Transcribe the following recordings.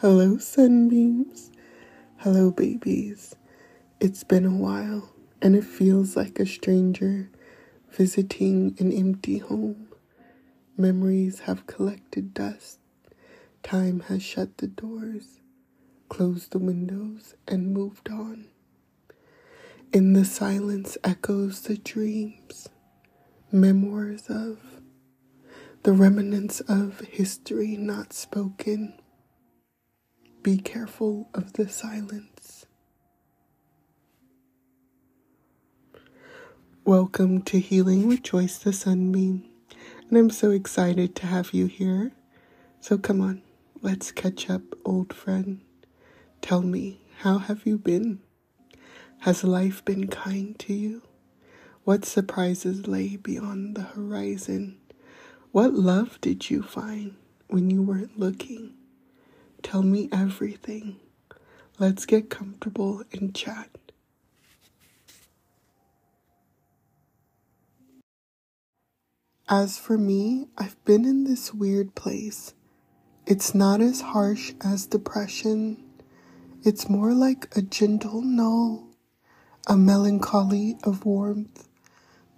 Hello, sunbeams. Hello, babies. It's been a while, and it feels like a stranger visiting an empty home. Memories have collected dust. Time has shut the doors, closed the windows, and moved on. In the silence echoes the dreams, memoirs of, the remnants of history not spoken be careful of the silence. Welcome to Healing with Joyce the Sunbeam, and I'm so excited to have you here. So come on, let's catch up, old friend. Tell me, how have you been? Has life been kind to you? What surprises lay beyond the horizon? What love did you find when you weren't looking? Tell me everything. Let's get comfortable and chat. As for me, I've been in this weird place. It's not as harsh as depression. It's more like a gentle null, a melancholy of warmth,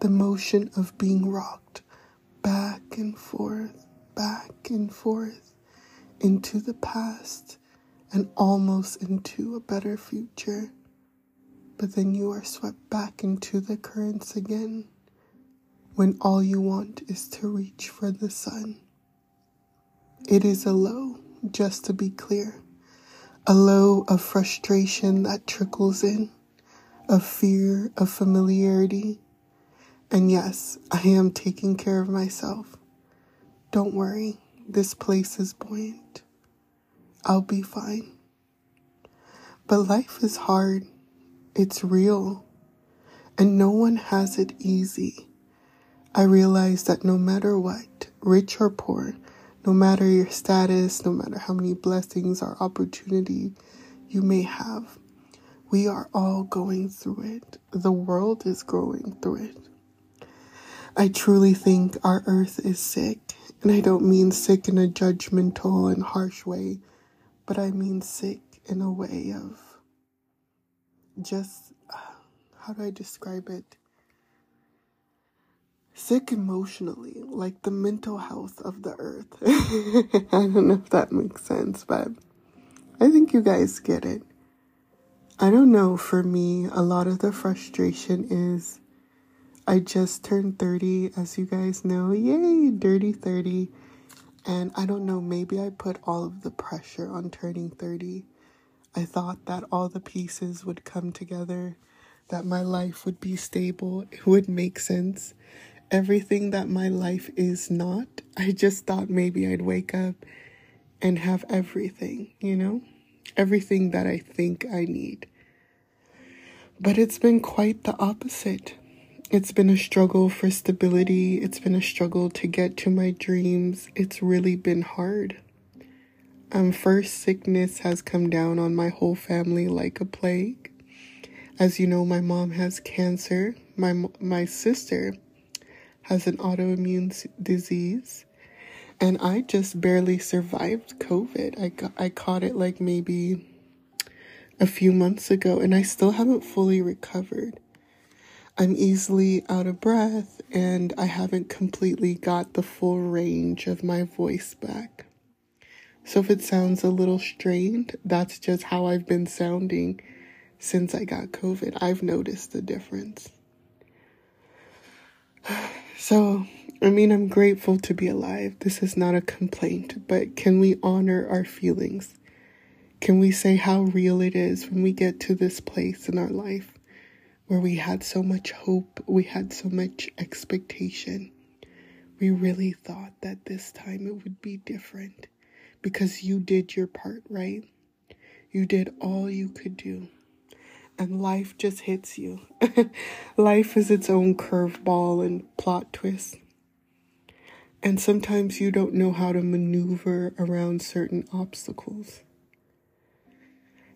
the motion of being rocked back and forth, back and forth into the past and almost into a better future. But then you are swept back into the currents again when all you want is to reach for the sun. It is a low, just to be clear, a low of frustration that trickles in, of fear, of familiarity. And yes, I am taking care of myself. Don't worry. This place is buoyant. I'll be fine. But life is hard. It's real. And no one has it easy. I realize that no matter what, rich or poor, no matter your status, no matter how many blessings or opportunity you may have, we are all going through it. The world is growing through it. I truly think our earth is sick and I don't mean sick in a judgmental and harsh way, but I mean sick in a way of just, uh, how do I describe it? Sick emotionally, like the mental health of the earth. I don't know if that makes sense, but I think you guys get it. I don't know, for me, a lot of the frustration is I just turned 30, as you guys know. Yay, dirty 30. And I don't know, maybe I put all of the pressure on turning 30. I thought that all the pieces would come together, that my life would be stable, it would make sense. Everything that my life is not, I just thought maybe I'd wake up and have everything, you know? Everything that I think I need. But it's been quite the opposite. It's been a struggle for stability. It's been a struggle to get to my dreams. It's really been hard. Um, first, sickness has come down on my whole family like a plague. As you know, my mom has cancer. My my sister has an autoimmune disease, and I just barely survived COVID. I got, I caught it like maybe a few months ago, and I still haven't fully recovered. I'm easily out of breath and I haven't completely got the full range of my voice back. So if it sounds a little strained, that's just how I've been sounding since I got COVID. I've noticed the difference. So, I mean, I'm grateful to be alive. This is not a complaint, but can we honor our feelings? Can we say how real it is when we get to this place in our life? Where we had so much hope, we had so much expectation. We really thought that this time it would be different because you did your part, right? You did all you could do. And life just hits you. life is its own curveball and plot twist. And sometimes you don't know how to maneuver around certain obstacles.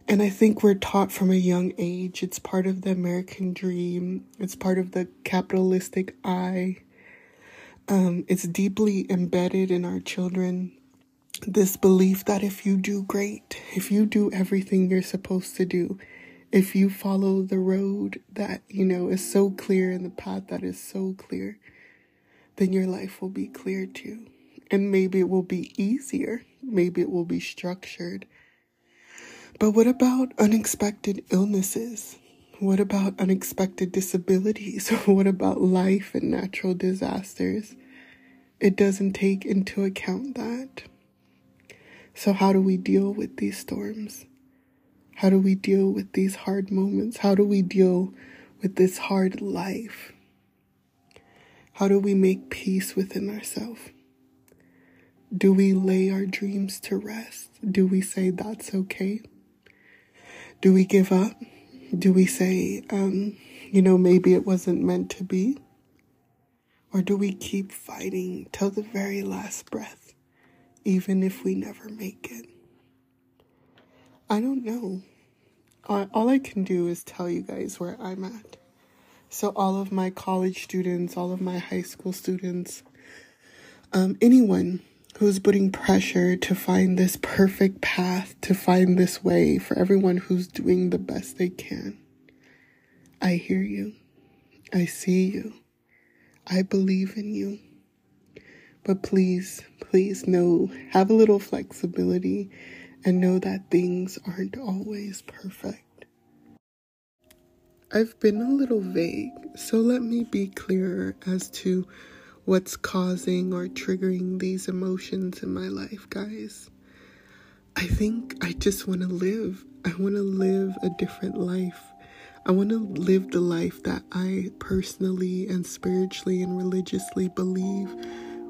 And I think we're taught from a young age. It's part of the American dream. It's part of the capitalistic eye. Um, it's deeply embedded in our children this belief that if you do great, if you do everything you're supposed to do, if you follow the road that, you know, is so clear and the path that is so clear, then your life will be clear too. And maybe it will be easier. Maybe it will be structured. But what about unexpected illnesses? What about unexpected disabilities? what about life and natural disasters? It doesn't take into account that. So, how do we deal with these storms? How do we deal with these hard moments? How do we deal with this hard life? How do we make peace within ourselves? Do we lay our dreams to rest? Do we say that's okay? Do we give up? Do we say, um, you know, maybe it wasn't meant to be? Or do we keep fighting till the very last breath? even if we never make it? I don't know. All I can do is tell you guys where I'm at. So, all of my college students, all of my high school students, um, anyone who's putting pressure to find this perfect path, to find this way, for everyone who's doing the best they can, I hear you. I see you. I believe in you. But please, please know, have a little flexibility and know that things aren't always perfect. I've been a little vague, so let me be clearer as to what's causing or triggering these emotions in my life, guys. I think I just want to live. I want to live a different life. I want to live the life that I personally and spiritually and religiously believe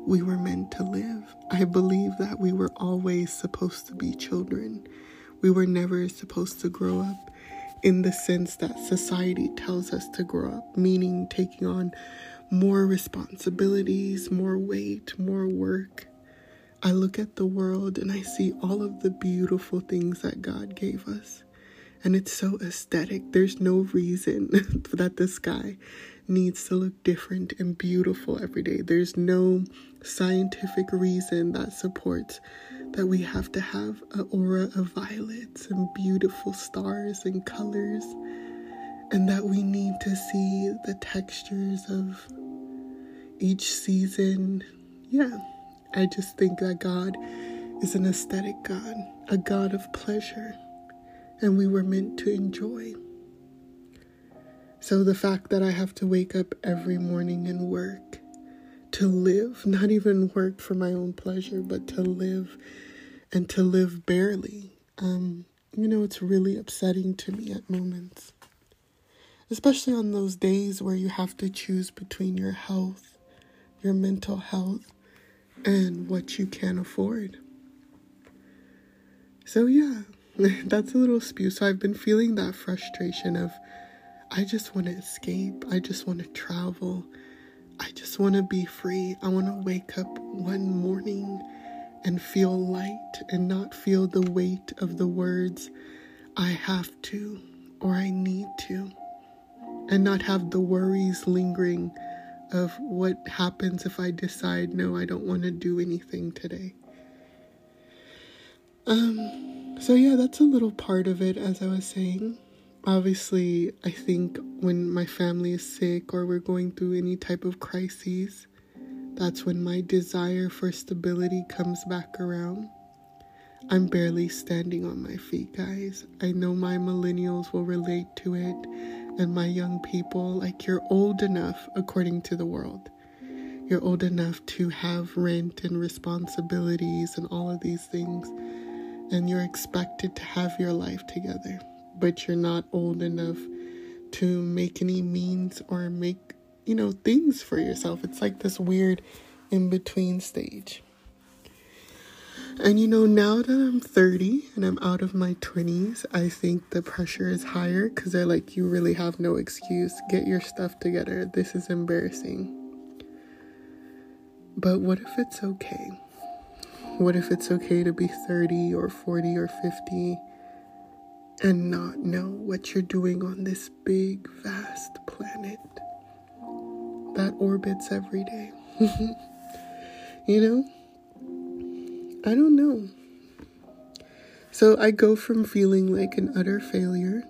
we were meant to live. I believe that we were always supposed to be children. We were never supposed to grow up in the sense that society tells us to grow up, meaning taking on more responsibilities, more weight, more work. I look at the world and I see all of the beautiful things that God gave us. And it's so aesthetic. There's no reason that the sky needs to look different and beautiful every day. There's no scientific reason that supports that we have to have an aura of violets and beautiful stars and colors, and that we need to see the textures of each season. Yeah, I just think that God is an aesthetic God, a God of pleasure, and we were meant to enjoy. So the fact that I have to wake up every morning and work to live, not even work for my own pleasure, but to live and to live barely, um, you know, it's really upsetting to me at moments. Especially on those days where you have to choose between your health, your mental health, and what you can afford. So, yeah, that's a little spew. So, I've been feeling that frustration of I just want to escape. I just want to travel. I just want to be free. I want to wake up one morning and feel light and not feel the weight of the words I have to or I need to, and not have the worries lingering of what happens if I decide, no, I don't want to do anything today. Um, so yeah, that's a little part of it, as I was saying obviously, I think when my family is sick or we're going through any type of crises, that's when my desire for stability comes back around. I'm barely standing on my feet, guys. I know my millennials will relate to it, and my young people. Like, you're old enough, according to the world. You're old enough to have rent and responsibilities and all of these things, and you're expected to have your life together but you're not old enough to make any means or make, you know, things for yourself. It's like this weird in between stage. And you know, now that I'm 30 and I'm out of my 20s, I think the pressure is higher because they're like, you really have no excuse. Get your stuff together. This is embarrassing. But what if it's okay? What if it's okay to be 30 or 40 or 50 and not know what you're doing on this big, vast planet that orbits every day. you know? I don't know. So I go from feeling like an utter failure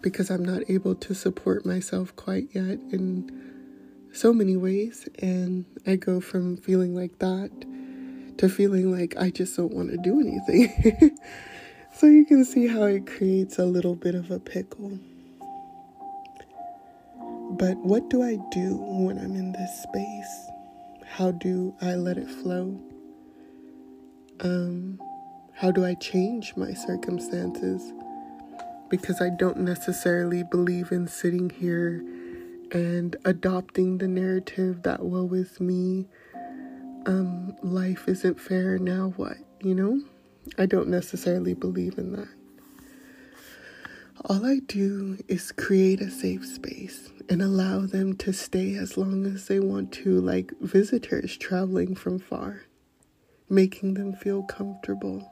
because I'm not able to support myself quite yet in so many ways. And I go from feeling like that to feeling like I just don't want to do anything. so you can see how it creates a little bit of a pickle. But what do I do when I'm in this space? How do I let it flow? Um, how do I change my circumstances? Because I don't necessarily believe in sitting here and adopting the narrative that woe is me. Um, life isn't fair, now what? You know? I don't necessarily believe in that. All I do is create a safe space and allow them to stay as long as they want to, like visitors traveling from far, making them feel comfortable.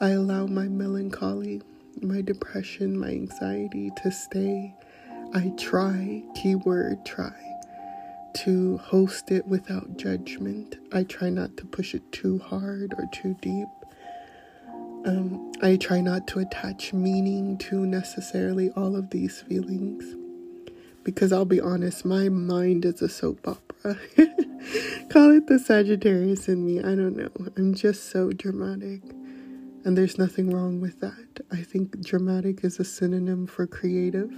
I allow my melancholy, my depression, my anxiety to stay. I try, keyword try, to host it without judgment. I try not to push it too hard or too deep. Um, I try not to attach meaning to necessarily all of these feelings because I'll be honest, my mind is a soap opera. Call it the Sagittarius in me. I don't know. I'm just so dramatic. And there's nothing wrong with that. I think dramatic is a synonym for creative.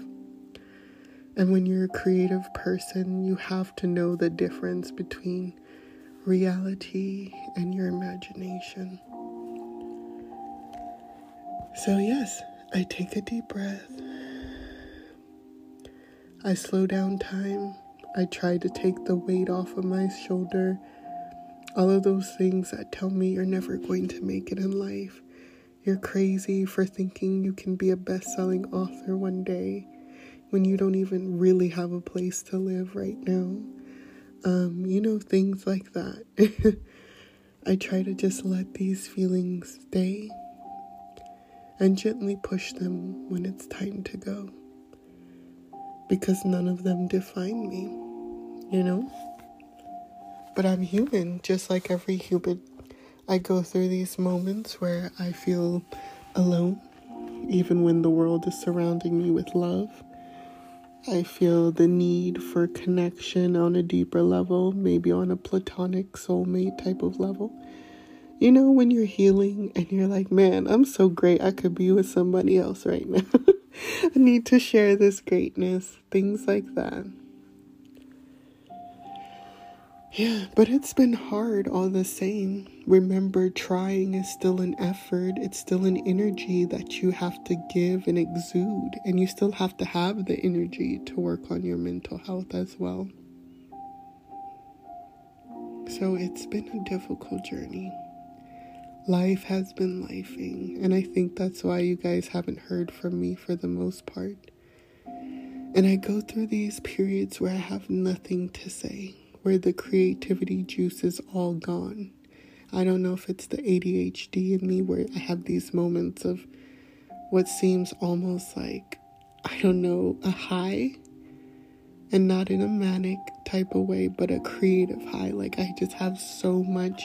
And when you're a creative person, you have to know the difference between reality and your imagination. So, yes, I take a deep breath. I slow down time. I try to take the weight off of my shoulder. All of those things that tell me you're never going to make it in life. You're crazy for thinking you can be a best selling author one day when you don't even really have a place to live right now. Um, you know, things like that. I try to just let these feelings stay and gently push them when it's time to go because none of them define me, you know? But I'm human, just like every human. I go through these moments where I feel alone, even when the world is surrounding me with love. I feel the need for connection on a deeper level, maybe on a platonic soulmate type of level. You know, when you're healing and you're like, man, I'm so great, I could be with somebody else right now. I need to share this greatness, things like that. Yeah, but it's been hard all the same. Remember, trying is still an effort, it's still an energy that you have to give and exude, and you still have to have the energy to work on your mental health as well. So it's been a difficult journey life has been lifing, and I think that's why you guys haven't heard from me for the most part. And I go through these periods where I have nothing to say, where the creativity juice is all gone. I don't know if it's the ADHD in me where I have these moments of what seems almost like, I don't know, a high. And not in a manic type of way, but a creative high. Like I just have so much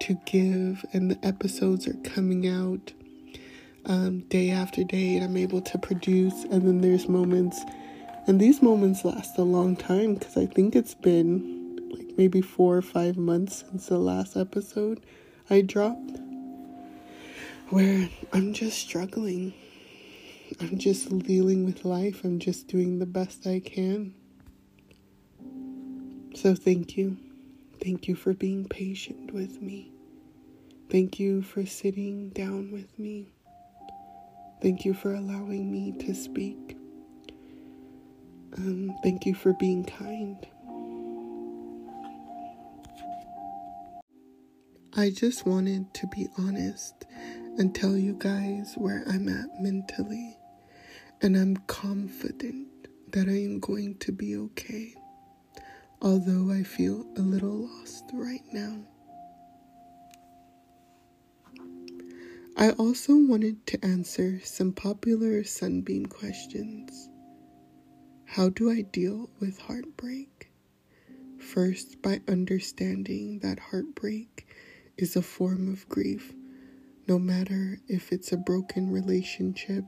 to give, and the episodes are coming out um, day after day, and I'm able to produce. And then there's moments, and these moments last a long time because I think it's been like maybe four or five months since the last episode I dropped, where I'm just struggling. I'm just dealing with life. I'm just doing the best I can. So, thank you. Thank you for being patient with me. Thank you for sitting down with me. Thank you for allowing me to speak. Um, thank you for being kind. I just wanted to be honest and tell you guys where I'm at mentally. And I'm confident that I am going to be okay although I feel a little lost right now. I also wanted to answer some popular Sunbeam questions. How do I deal with heartbreak? First, by understanding that heartbreak is a form of grief, no matter if it's a broken relationship,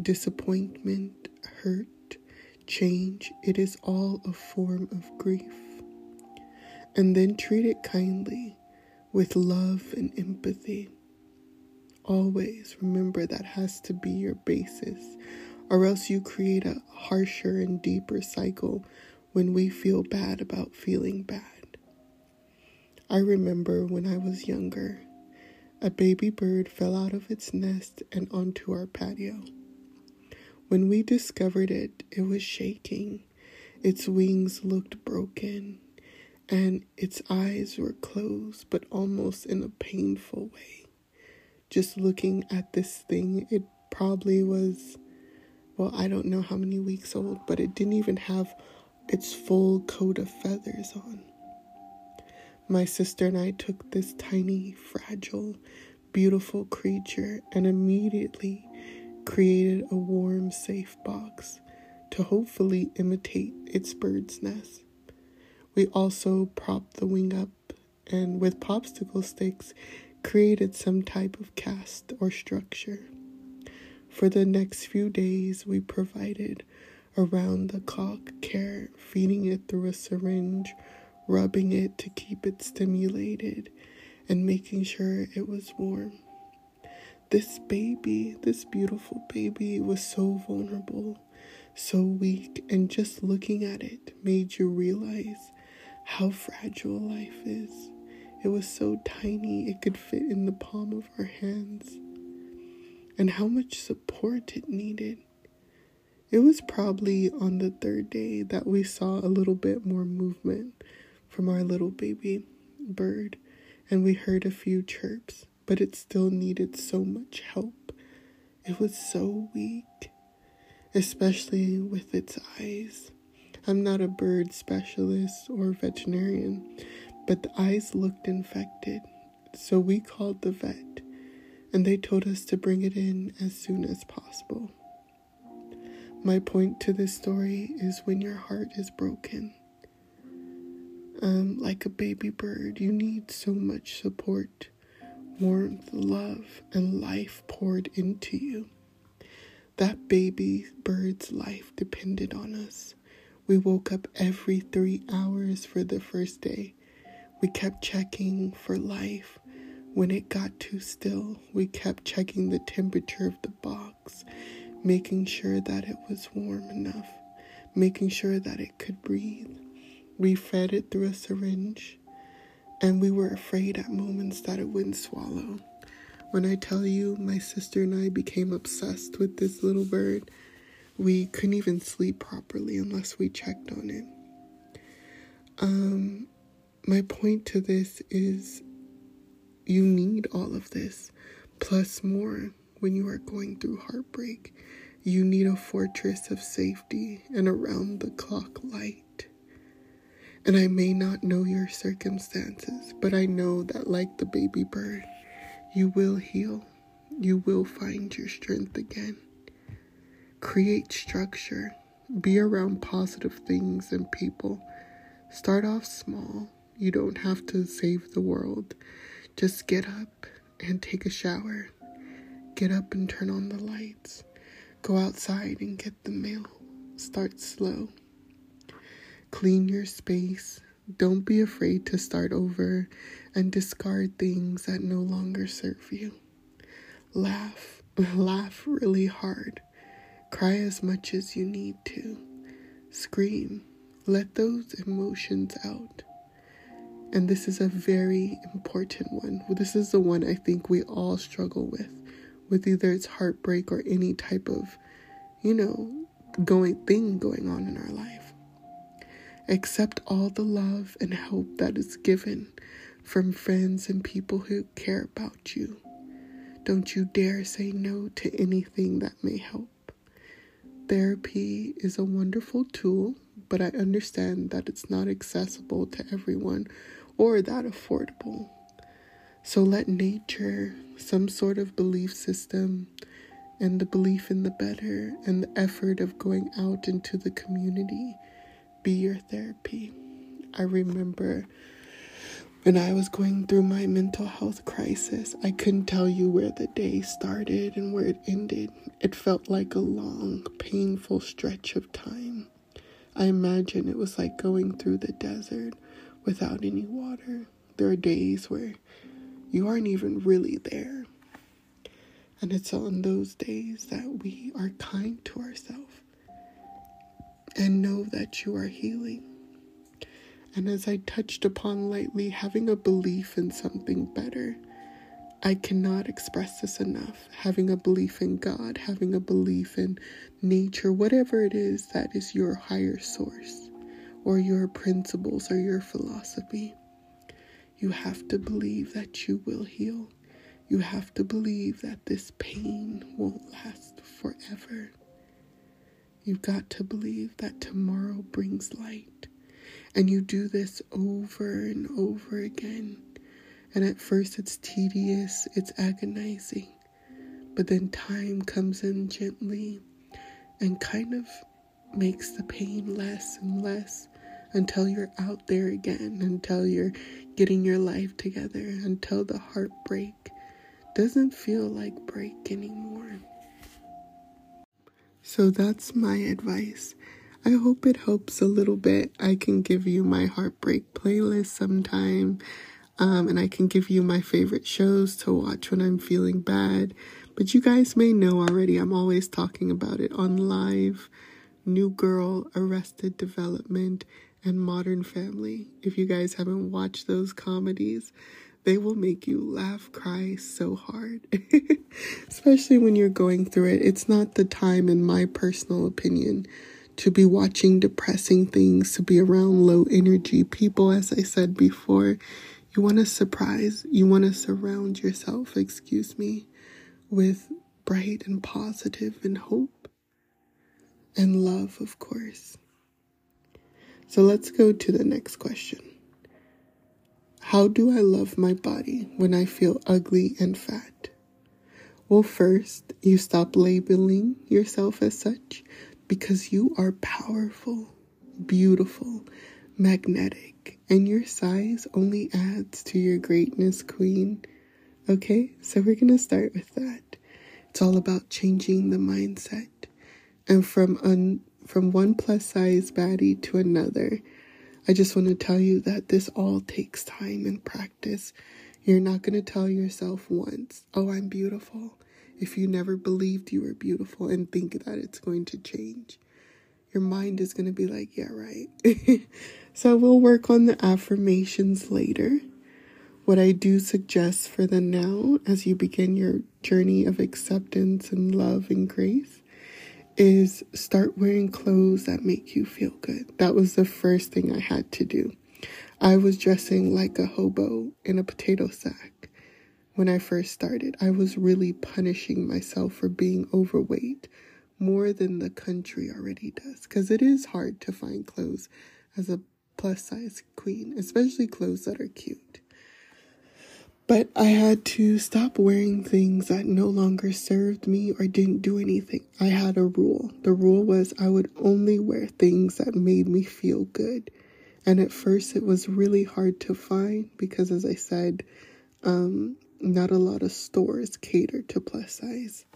disappointment, hurt, change, it is all a form of grief. And then treat it kindly with love and empathy. Always remember that has to be your basis, or else you create a harsher and deeper cycle when we feel bad about feeling bad. I remember when I was younger, a baby bird fell out of its nest and onto our patio. When we discovered it, it was shaking. Its wings looked broken, and its eyes were closed, but almost in a painful way. Just looking at this thing, it probably was, well, I don't know how many weeks old, but it didn't even have its full coat of feathers on. My sister and I took this tiny, fragile, beautiful creature and immediately created a warm, safe box to hopefully imitate its bird's nest. We also propped the wing up and with popsicle sticks created some type of cast or structure. For the next few days, we provided around the clock care, feeding it through a syringe, rubbing it to keep it stimulated, and making sure it was warm. This baby, this beautiful baby, was so vulnerable, so weak, and just looking at it made you realize how fragile life is. It was so tiny it could fit in the palm of our hands, and how much support it needed. It was probably on the third day that we saw a little bit more movement from our little baby bird, and we heard a few chirps but it still needed so much help. It was so weak, especially with its eyes. I'm not a bird specialist or veterinarian, but the eyes looked infected, so we called the vet and they told us to bring it in as soon as possible. My point to this story is when your heart is broken, um, like a baby bird, you need so much support warmth, love, and life poured into you. That baby bird's life depended on us. We woke up every three hours for the first day. We kept checking for life. When it got too still, we kept checking the temperature of the box, making sure that it was warm enough, making sure that it could breathe. We fed it through a syringe and we were afraid at moments that it wouldn't swallow. When I tell you, my sister and I became obsessed with this little bird, we couldn't even sleep properly unless we checked on it. Um, my point to this is you need all of this, plus more when you are going through heartbreak. You need a fortress of safety and around the clock light. And I may not know your circumstances, but I know that, like the baby bird, you will heal. You will find your strength again. Create structure. Be around positive things and people. Start off small. You don't have to save the world. Just get up and take a shower. Get up and turn on the lights. Go outside and get the mail. Start slow. Clean your space. Don't be afraid to start over and discard things that no longer serve you. Laugh. Laugh really hard. Cry as much as you need to. Scream. Let those emotions out. And this is a very important one. This is the one I think we all struggle with, with either it's heartbreak or any type of, you know, going thing going on in our life. Accept all the love and help that is given from friends and people who care about you. Don't you dare say no to anything that may help. Therapy is a wonderful tool, but I understand that it's not accessible to everyone or that affordable. So let nature, some sort of belief system, and the belief in the better and the effort of going out into the community be your therapy. I remember When I was going through my mental health crisis, I couldn't tell you where the day started and where it ended. It felt like a long, painful stretch of time. I imagine it was like going through the desert without any water. There are days where you aren't even really there. And it's on those days that we are kind to ourselves and know that you are healing. And as I touched upon lightly, having a belief in something better. I cannot express this enough. Having a belief in God, having a belief in nature, whatever it is that is your higher source or your principles or your philosophy, you have to believe that you will heal. You have to believe that this pain won't last forever. You've got to believe that tomorrow brings light. And you do this over and over again. And at first it's tedious, it's agonizing. But then time comes in gently and kind of makes the pain less and less until you're out there again, until you're getting your life together, until the heartbreak doesn't feel like break anymore. So that's my advice. I hope it helps a little bit. I can give you my heartbreak playlist sometime, um, and I can give you my favorite shows to watch when I'm feeling bad. But you guys may know already, I'm always talking about it on live. New Girl, Arrested Development, and Modern Family. If you guys haven't watched those comedies, they will make you laugh, cry so hard. Especially when you're going through it. It's not the time, in my personal opinion, to be watching depressing things, to be around low energy people, as I said before. You want to surprise, you want to surround yourself, excuse me, with bright and positive and hope and love, of course. So let's go to the next question. How do I love my body when I feel ugly and fat? Well, first, you stop labeling yourself as such because you are powerful, beautiful, magnetic, and your size only adds to your greatness, queen. Okay, so we're gonna start with that. It's all about changing the mindset, and from un- from one plus size baddie to another. I just want to tell you that this all takes time and practice. You're not going to tell yourself once, oh, I'm beautiful if you never believed you were beautiful and think that it's going to change. Your mind is going to be like, yeah, right. so we'll work on the affirmations later. What I do suggest for the now, as you begin your journey of acceptance and love and grace, is start wearing clothes that make you feel good. That was the first thing I had to do. I was dressing like a hobo in a potato sack when I first started. I was really punishing myself for being overweight more than the country already does because it is hard to find clothes as a plus size queen, especially clothes that are cute. But I had to stop wearing things that no longer served me or didn't do anything. I had a rule. The rule was I would only wear things that made me feel good. And at first, it was really hard to find because, as I said, um, not a lot of stores cater to plus size.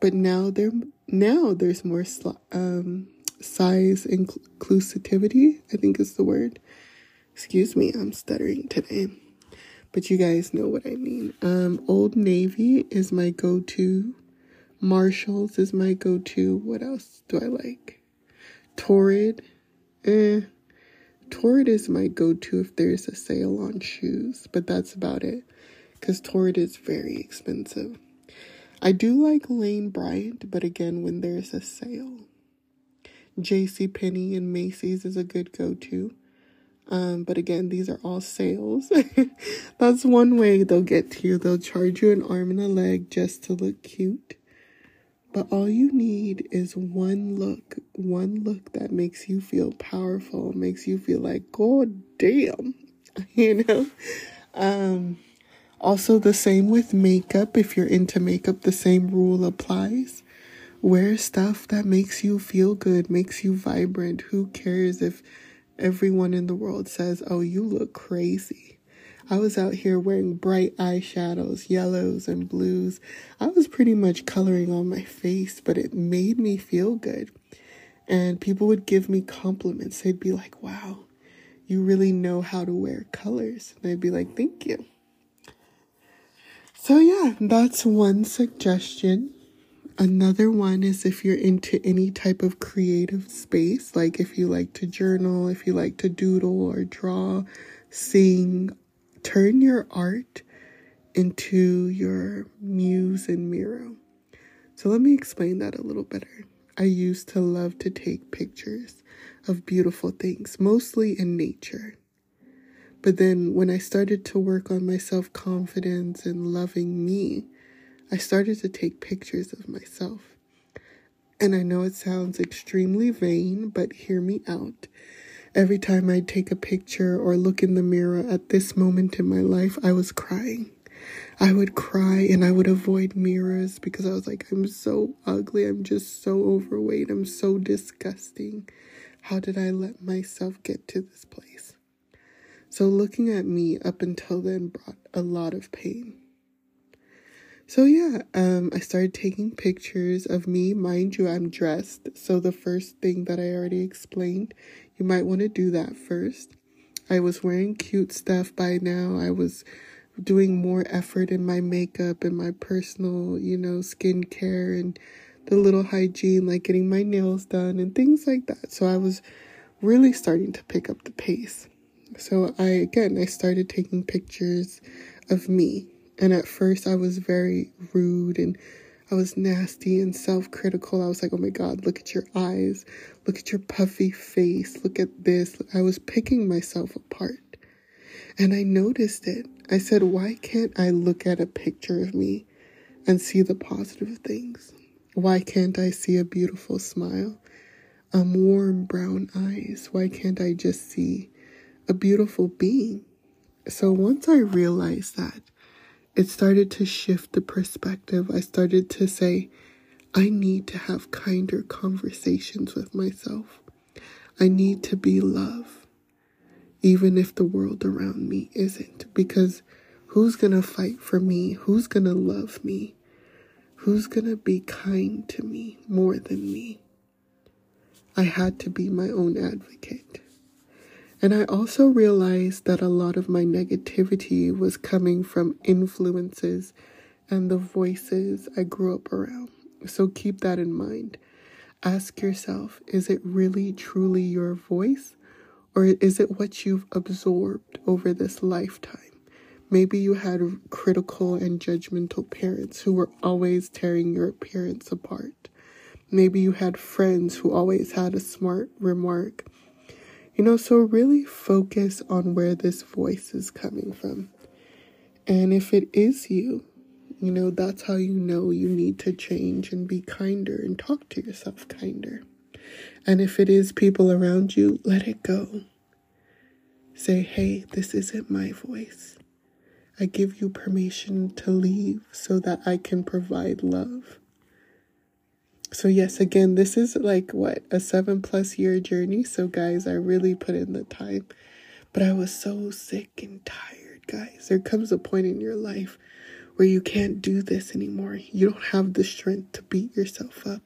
But now there now there's more um, size inclusivity. I think is the word. Excuse me, I'm stuttering today. But you guys know what I mean. Um, Old Navy is my go-to. Marshalls is my go-to. What else do I like? Torrid. Eh. Torrid is my go-to if there's a sale on shoes, but that's about it because Torrid is very expensive. I do like Lane Bryant, but again, when there's a sale. J.C. Penney and Macy's is a good go-to. Um, but again, these are all sales. That's one way they'll get to you. They'll charge you an arm and a leg just to look cute. But all you need is one look, one look that makes you feel powerful, makes you feel like, God damn, you know? Um, also, the same with makeup. If you're into makeup, the same rule applies. Wear stuff that makes you feel good, makes you vibrant. Who cares if everyone in the world says, Oh, you look crazy? I was out here wearing bright eyeshadows, yellows and blues. I was pretty much coloring on my face, but it made me feel good. And people would give me compliments. They'd be like, wow, you really know how to wear colors. And I'd be like, thank you. So, yeah, that's one suggestion. Another one is if you're into any type of creative space, like if you like to journal, if you like to doodle or draw, sing, turn your art into your muse and mirror. So let me explain that a little better. I used to love to take pictures of beautiful things, mostly in nature. But then when I started to work on my self confidence and loving me, I started to take pictures of myself. And I know it sounds extremely vain, but hear me out. Every time I'd take a picture or look in the mirror at this moment in my life, I was crying. I would cry and I would avoid mirrors because I was like, I'm so ugly. I'm just so overweight. I'm so disgusting. How did I let myself get to this place? So, looking at me up until then brought a lot of pain. So, yeah, um, I started taking pictures of me. Mind you, I'm dressed. So, the first thing that I already explained, you might want to do that first. I was wearing cute stuff by now. I was doing more effort in my makeup and my personal, you know, skincare and the little hygiene, like getting my nails done and things like that. So I was really starting to pick up the pace. So I again I started taking pictures of me. And at first I was very rude and I was nasty and self-critical. I was like, "Oh my god, look at your eyes. Look at your puffy face. Look at this." I was picking myself apart. And I noticed it. I said, "Why can't I look at a picture of me and see the positive things? Why can't I see a beautiful smile? Um, warm brown eyes. Why can't I just see a beautiful being. So once I realized that, it started to shift the perspective. I started to say, I need to have kinder conversations with myself. I need to be love, even if the world around me isn't. Because who's going to fight for me? Who's going to love me? Who's going to be kind to me more than me? I had to be my own advocate. And I also realized that a lot of my negativity was coming from influences and the voices I grew up around. So keep that in mind. Ask yourself is it really truly your voice or is it what you've absorbed over this lifetime? Maybe you had critical and judgmental parents who were always tearing your appearance apart. Maybe you had friends who always had a smart remark you know, so really focus on where this voice is coming from. And if it is you, you know, that's how you know you need to change and be kinder and talk to yourself kinder. And if it is people around you, let it go. Say, hey, this isn't my voice. I give you permission to leave so that I can provide love. So, yes, again, this is like what a seven plus year journey. So, guys, I really put in the time, but I was so sick and tired, guys. There comes a point in your life where you can't do this anymore. You don't have the strength to beat yourself up,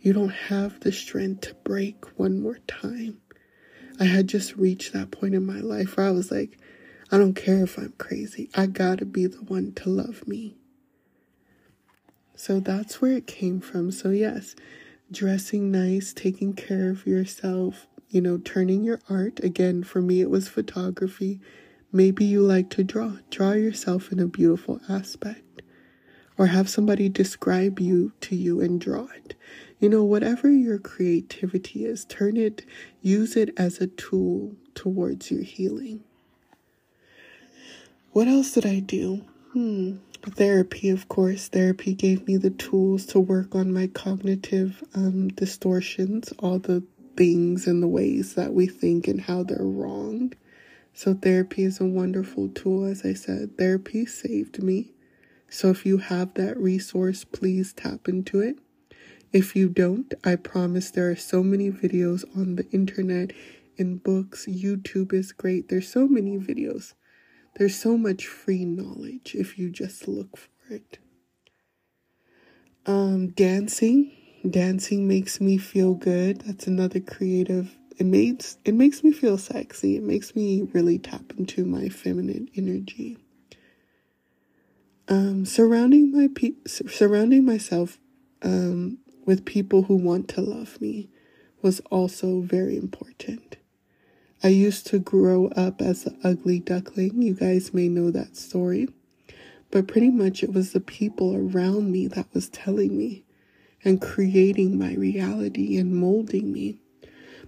you don't have the strength to break one more time. I had just reached that point in my life where I was like, I don't care if I'm crazy. I gotta be the one to love me. So that's where it came from. So, yes, dressing nice, taking care of yourself, you know, turning your art. Again, for me, it was photography. Maybe you like to draw. Draw yourself in a beautiful aspect. Or have somebody describe you to you and draw it. You know, whatever your creativity is, turn it, use it as a tool towards your healing. What else did I do? Hmm therapy, of course. Therapy gave me the tools to work on my cognitive um, distortions, all the things and the ways that we think and how they're wrong. So, therapy is a wonderful tool, as I said. Therapy saved me. So, if you have that resource, please tap into it. If you don't, I promise there are so many videos on the internet, in books. YouTube is great. There's so many videos There's so much free knowledge if you just look for it. Um, dancing. Dancing makes me feel good. That's another creative. It makes it makes me feel sexy. It makes me really tap into my feminine energy. Um, surrounding my pe- surrounding myself um, with people who want to love me was also very important. I used to grow up as an ugly duckling. You guys may know that story. But pretty much it was the people around me that was telling me and creating my reality and molding me.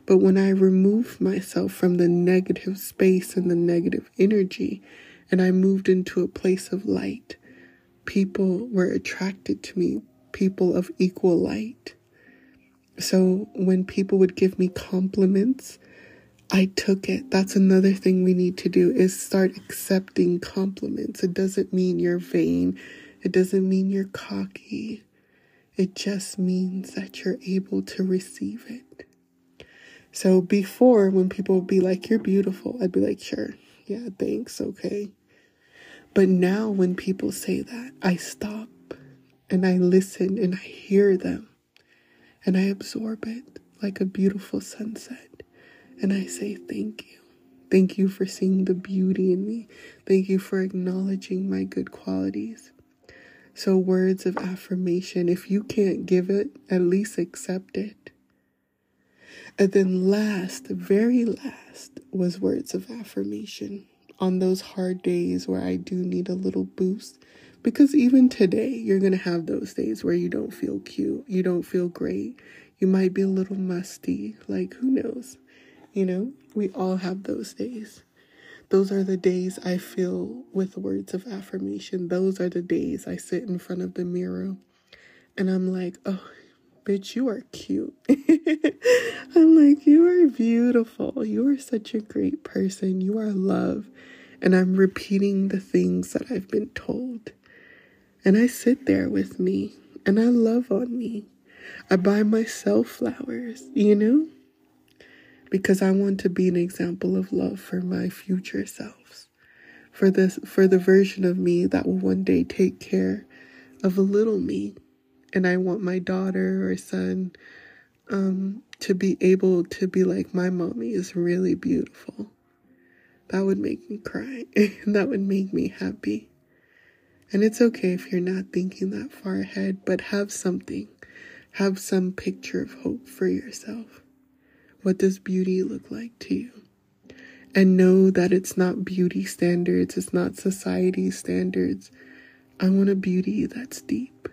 But when I removed myself from the negative space and the negative energy, and I moved into a place of light, people were attracted to me, people of equal light. So when people would give me compliments, I took it. That's another thing we need to do is start accepting compliments. It doesn't mean you're vain. It doesn't mean you're cocky. It just means that you're able to receive it. So before when people would be like, you're beautiful, I'd be like, sure. Yeah, thanks. Okay. But now when people say that, I stop and I listen and I hear them and I absorb it like a beautiful sunset. And I say, Thank you. Thank you for seeing the beauty in me. Thank you for acknowledging my good qualities. So, words of affirmation, if you can't give it, at least accept it. And then, last, very last, was words of affirmation on those hard days where I do need a little boost. Because even today, you're going to have those days where you don't feel cute, you don't feel great, you might be a little musty. Like, who knows? You know, we all have those days. Those are the days I feel with words of affirmation. Those are the days I sit in front of the mirror and I'm like, oh, bitch, you are cute. I'm like, you are beautiful. You are such a great person. You are love. And I'm repeating the things that I've been told. And I sit there with me and I love on me. I buy myself flowers, you know? Because I want to be an example of love for my future selves. For this for the version of me that will one day take care of a little me. And I want my daughter or son um, to be able to be like my mommy is really beautiful. That would make me cry. that would make me happy. And it's okay if you're not thinking that far ahead, but have something. Have some picture of hope for yourself. What does beauty look like to you? And know that it's not beauty standards, it's not society standards. I want a beauty that's deep.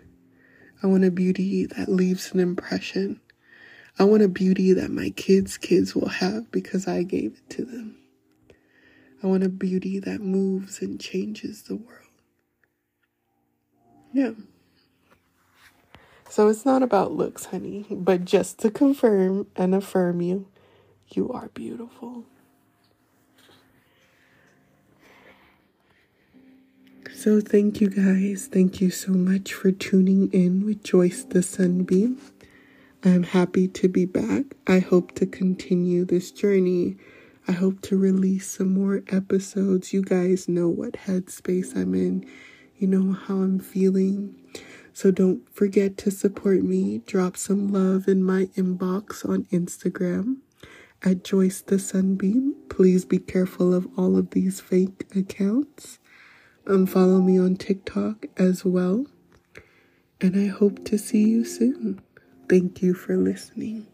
I want a beauty that leaves an impression. I want a beauty that my kids' kids will have because I gave it to them. I want a beauty that moves and changes the world. Yeah. So it's not about looks, honey, but just to confirm and affirm you, you are beautiful. So thank you guys. Thank you so much for tuning in with Joyce the Sunbeam. I'm happy to be back. I hope to continue this journey. I hope to release some more episodes. You guys know what headspace I'm in. You know how I'm feeling. So don't forget to support me. Drop some love in my inbox on Instagram at Joyce the Sunbeam. Please be careful of all of these fake accounts. Um, follow me on TikTok as well. And I hope to see you soon. Thank you for listening.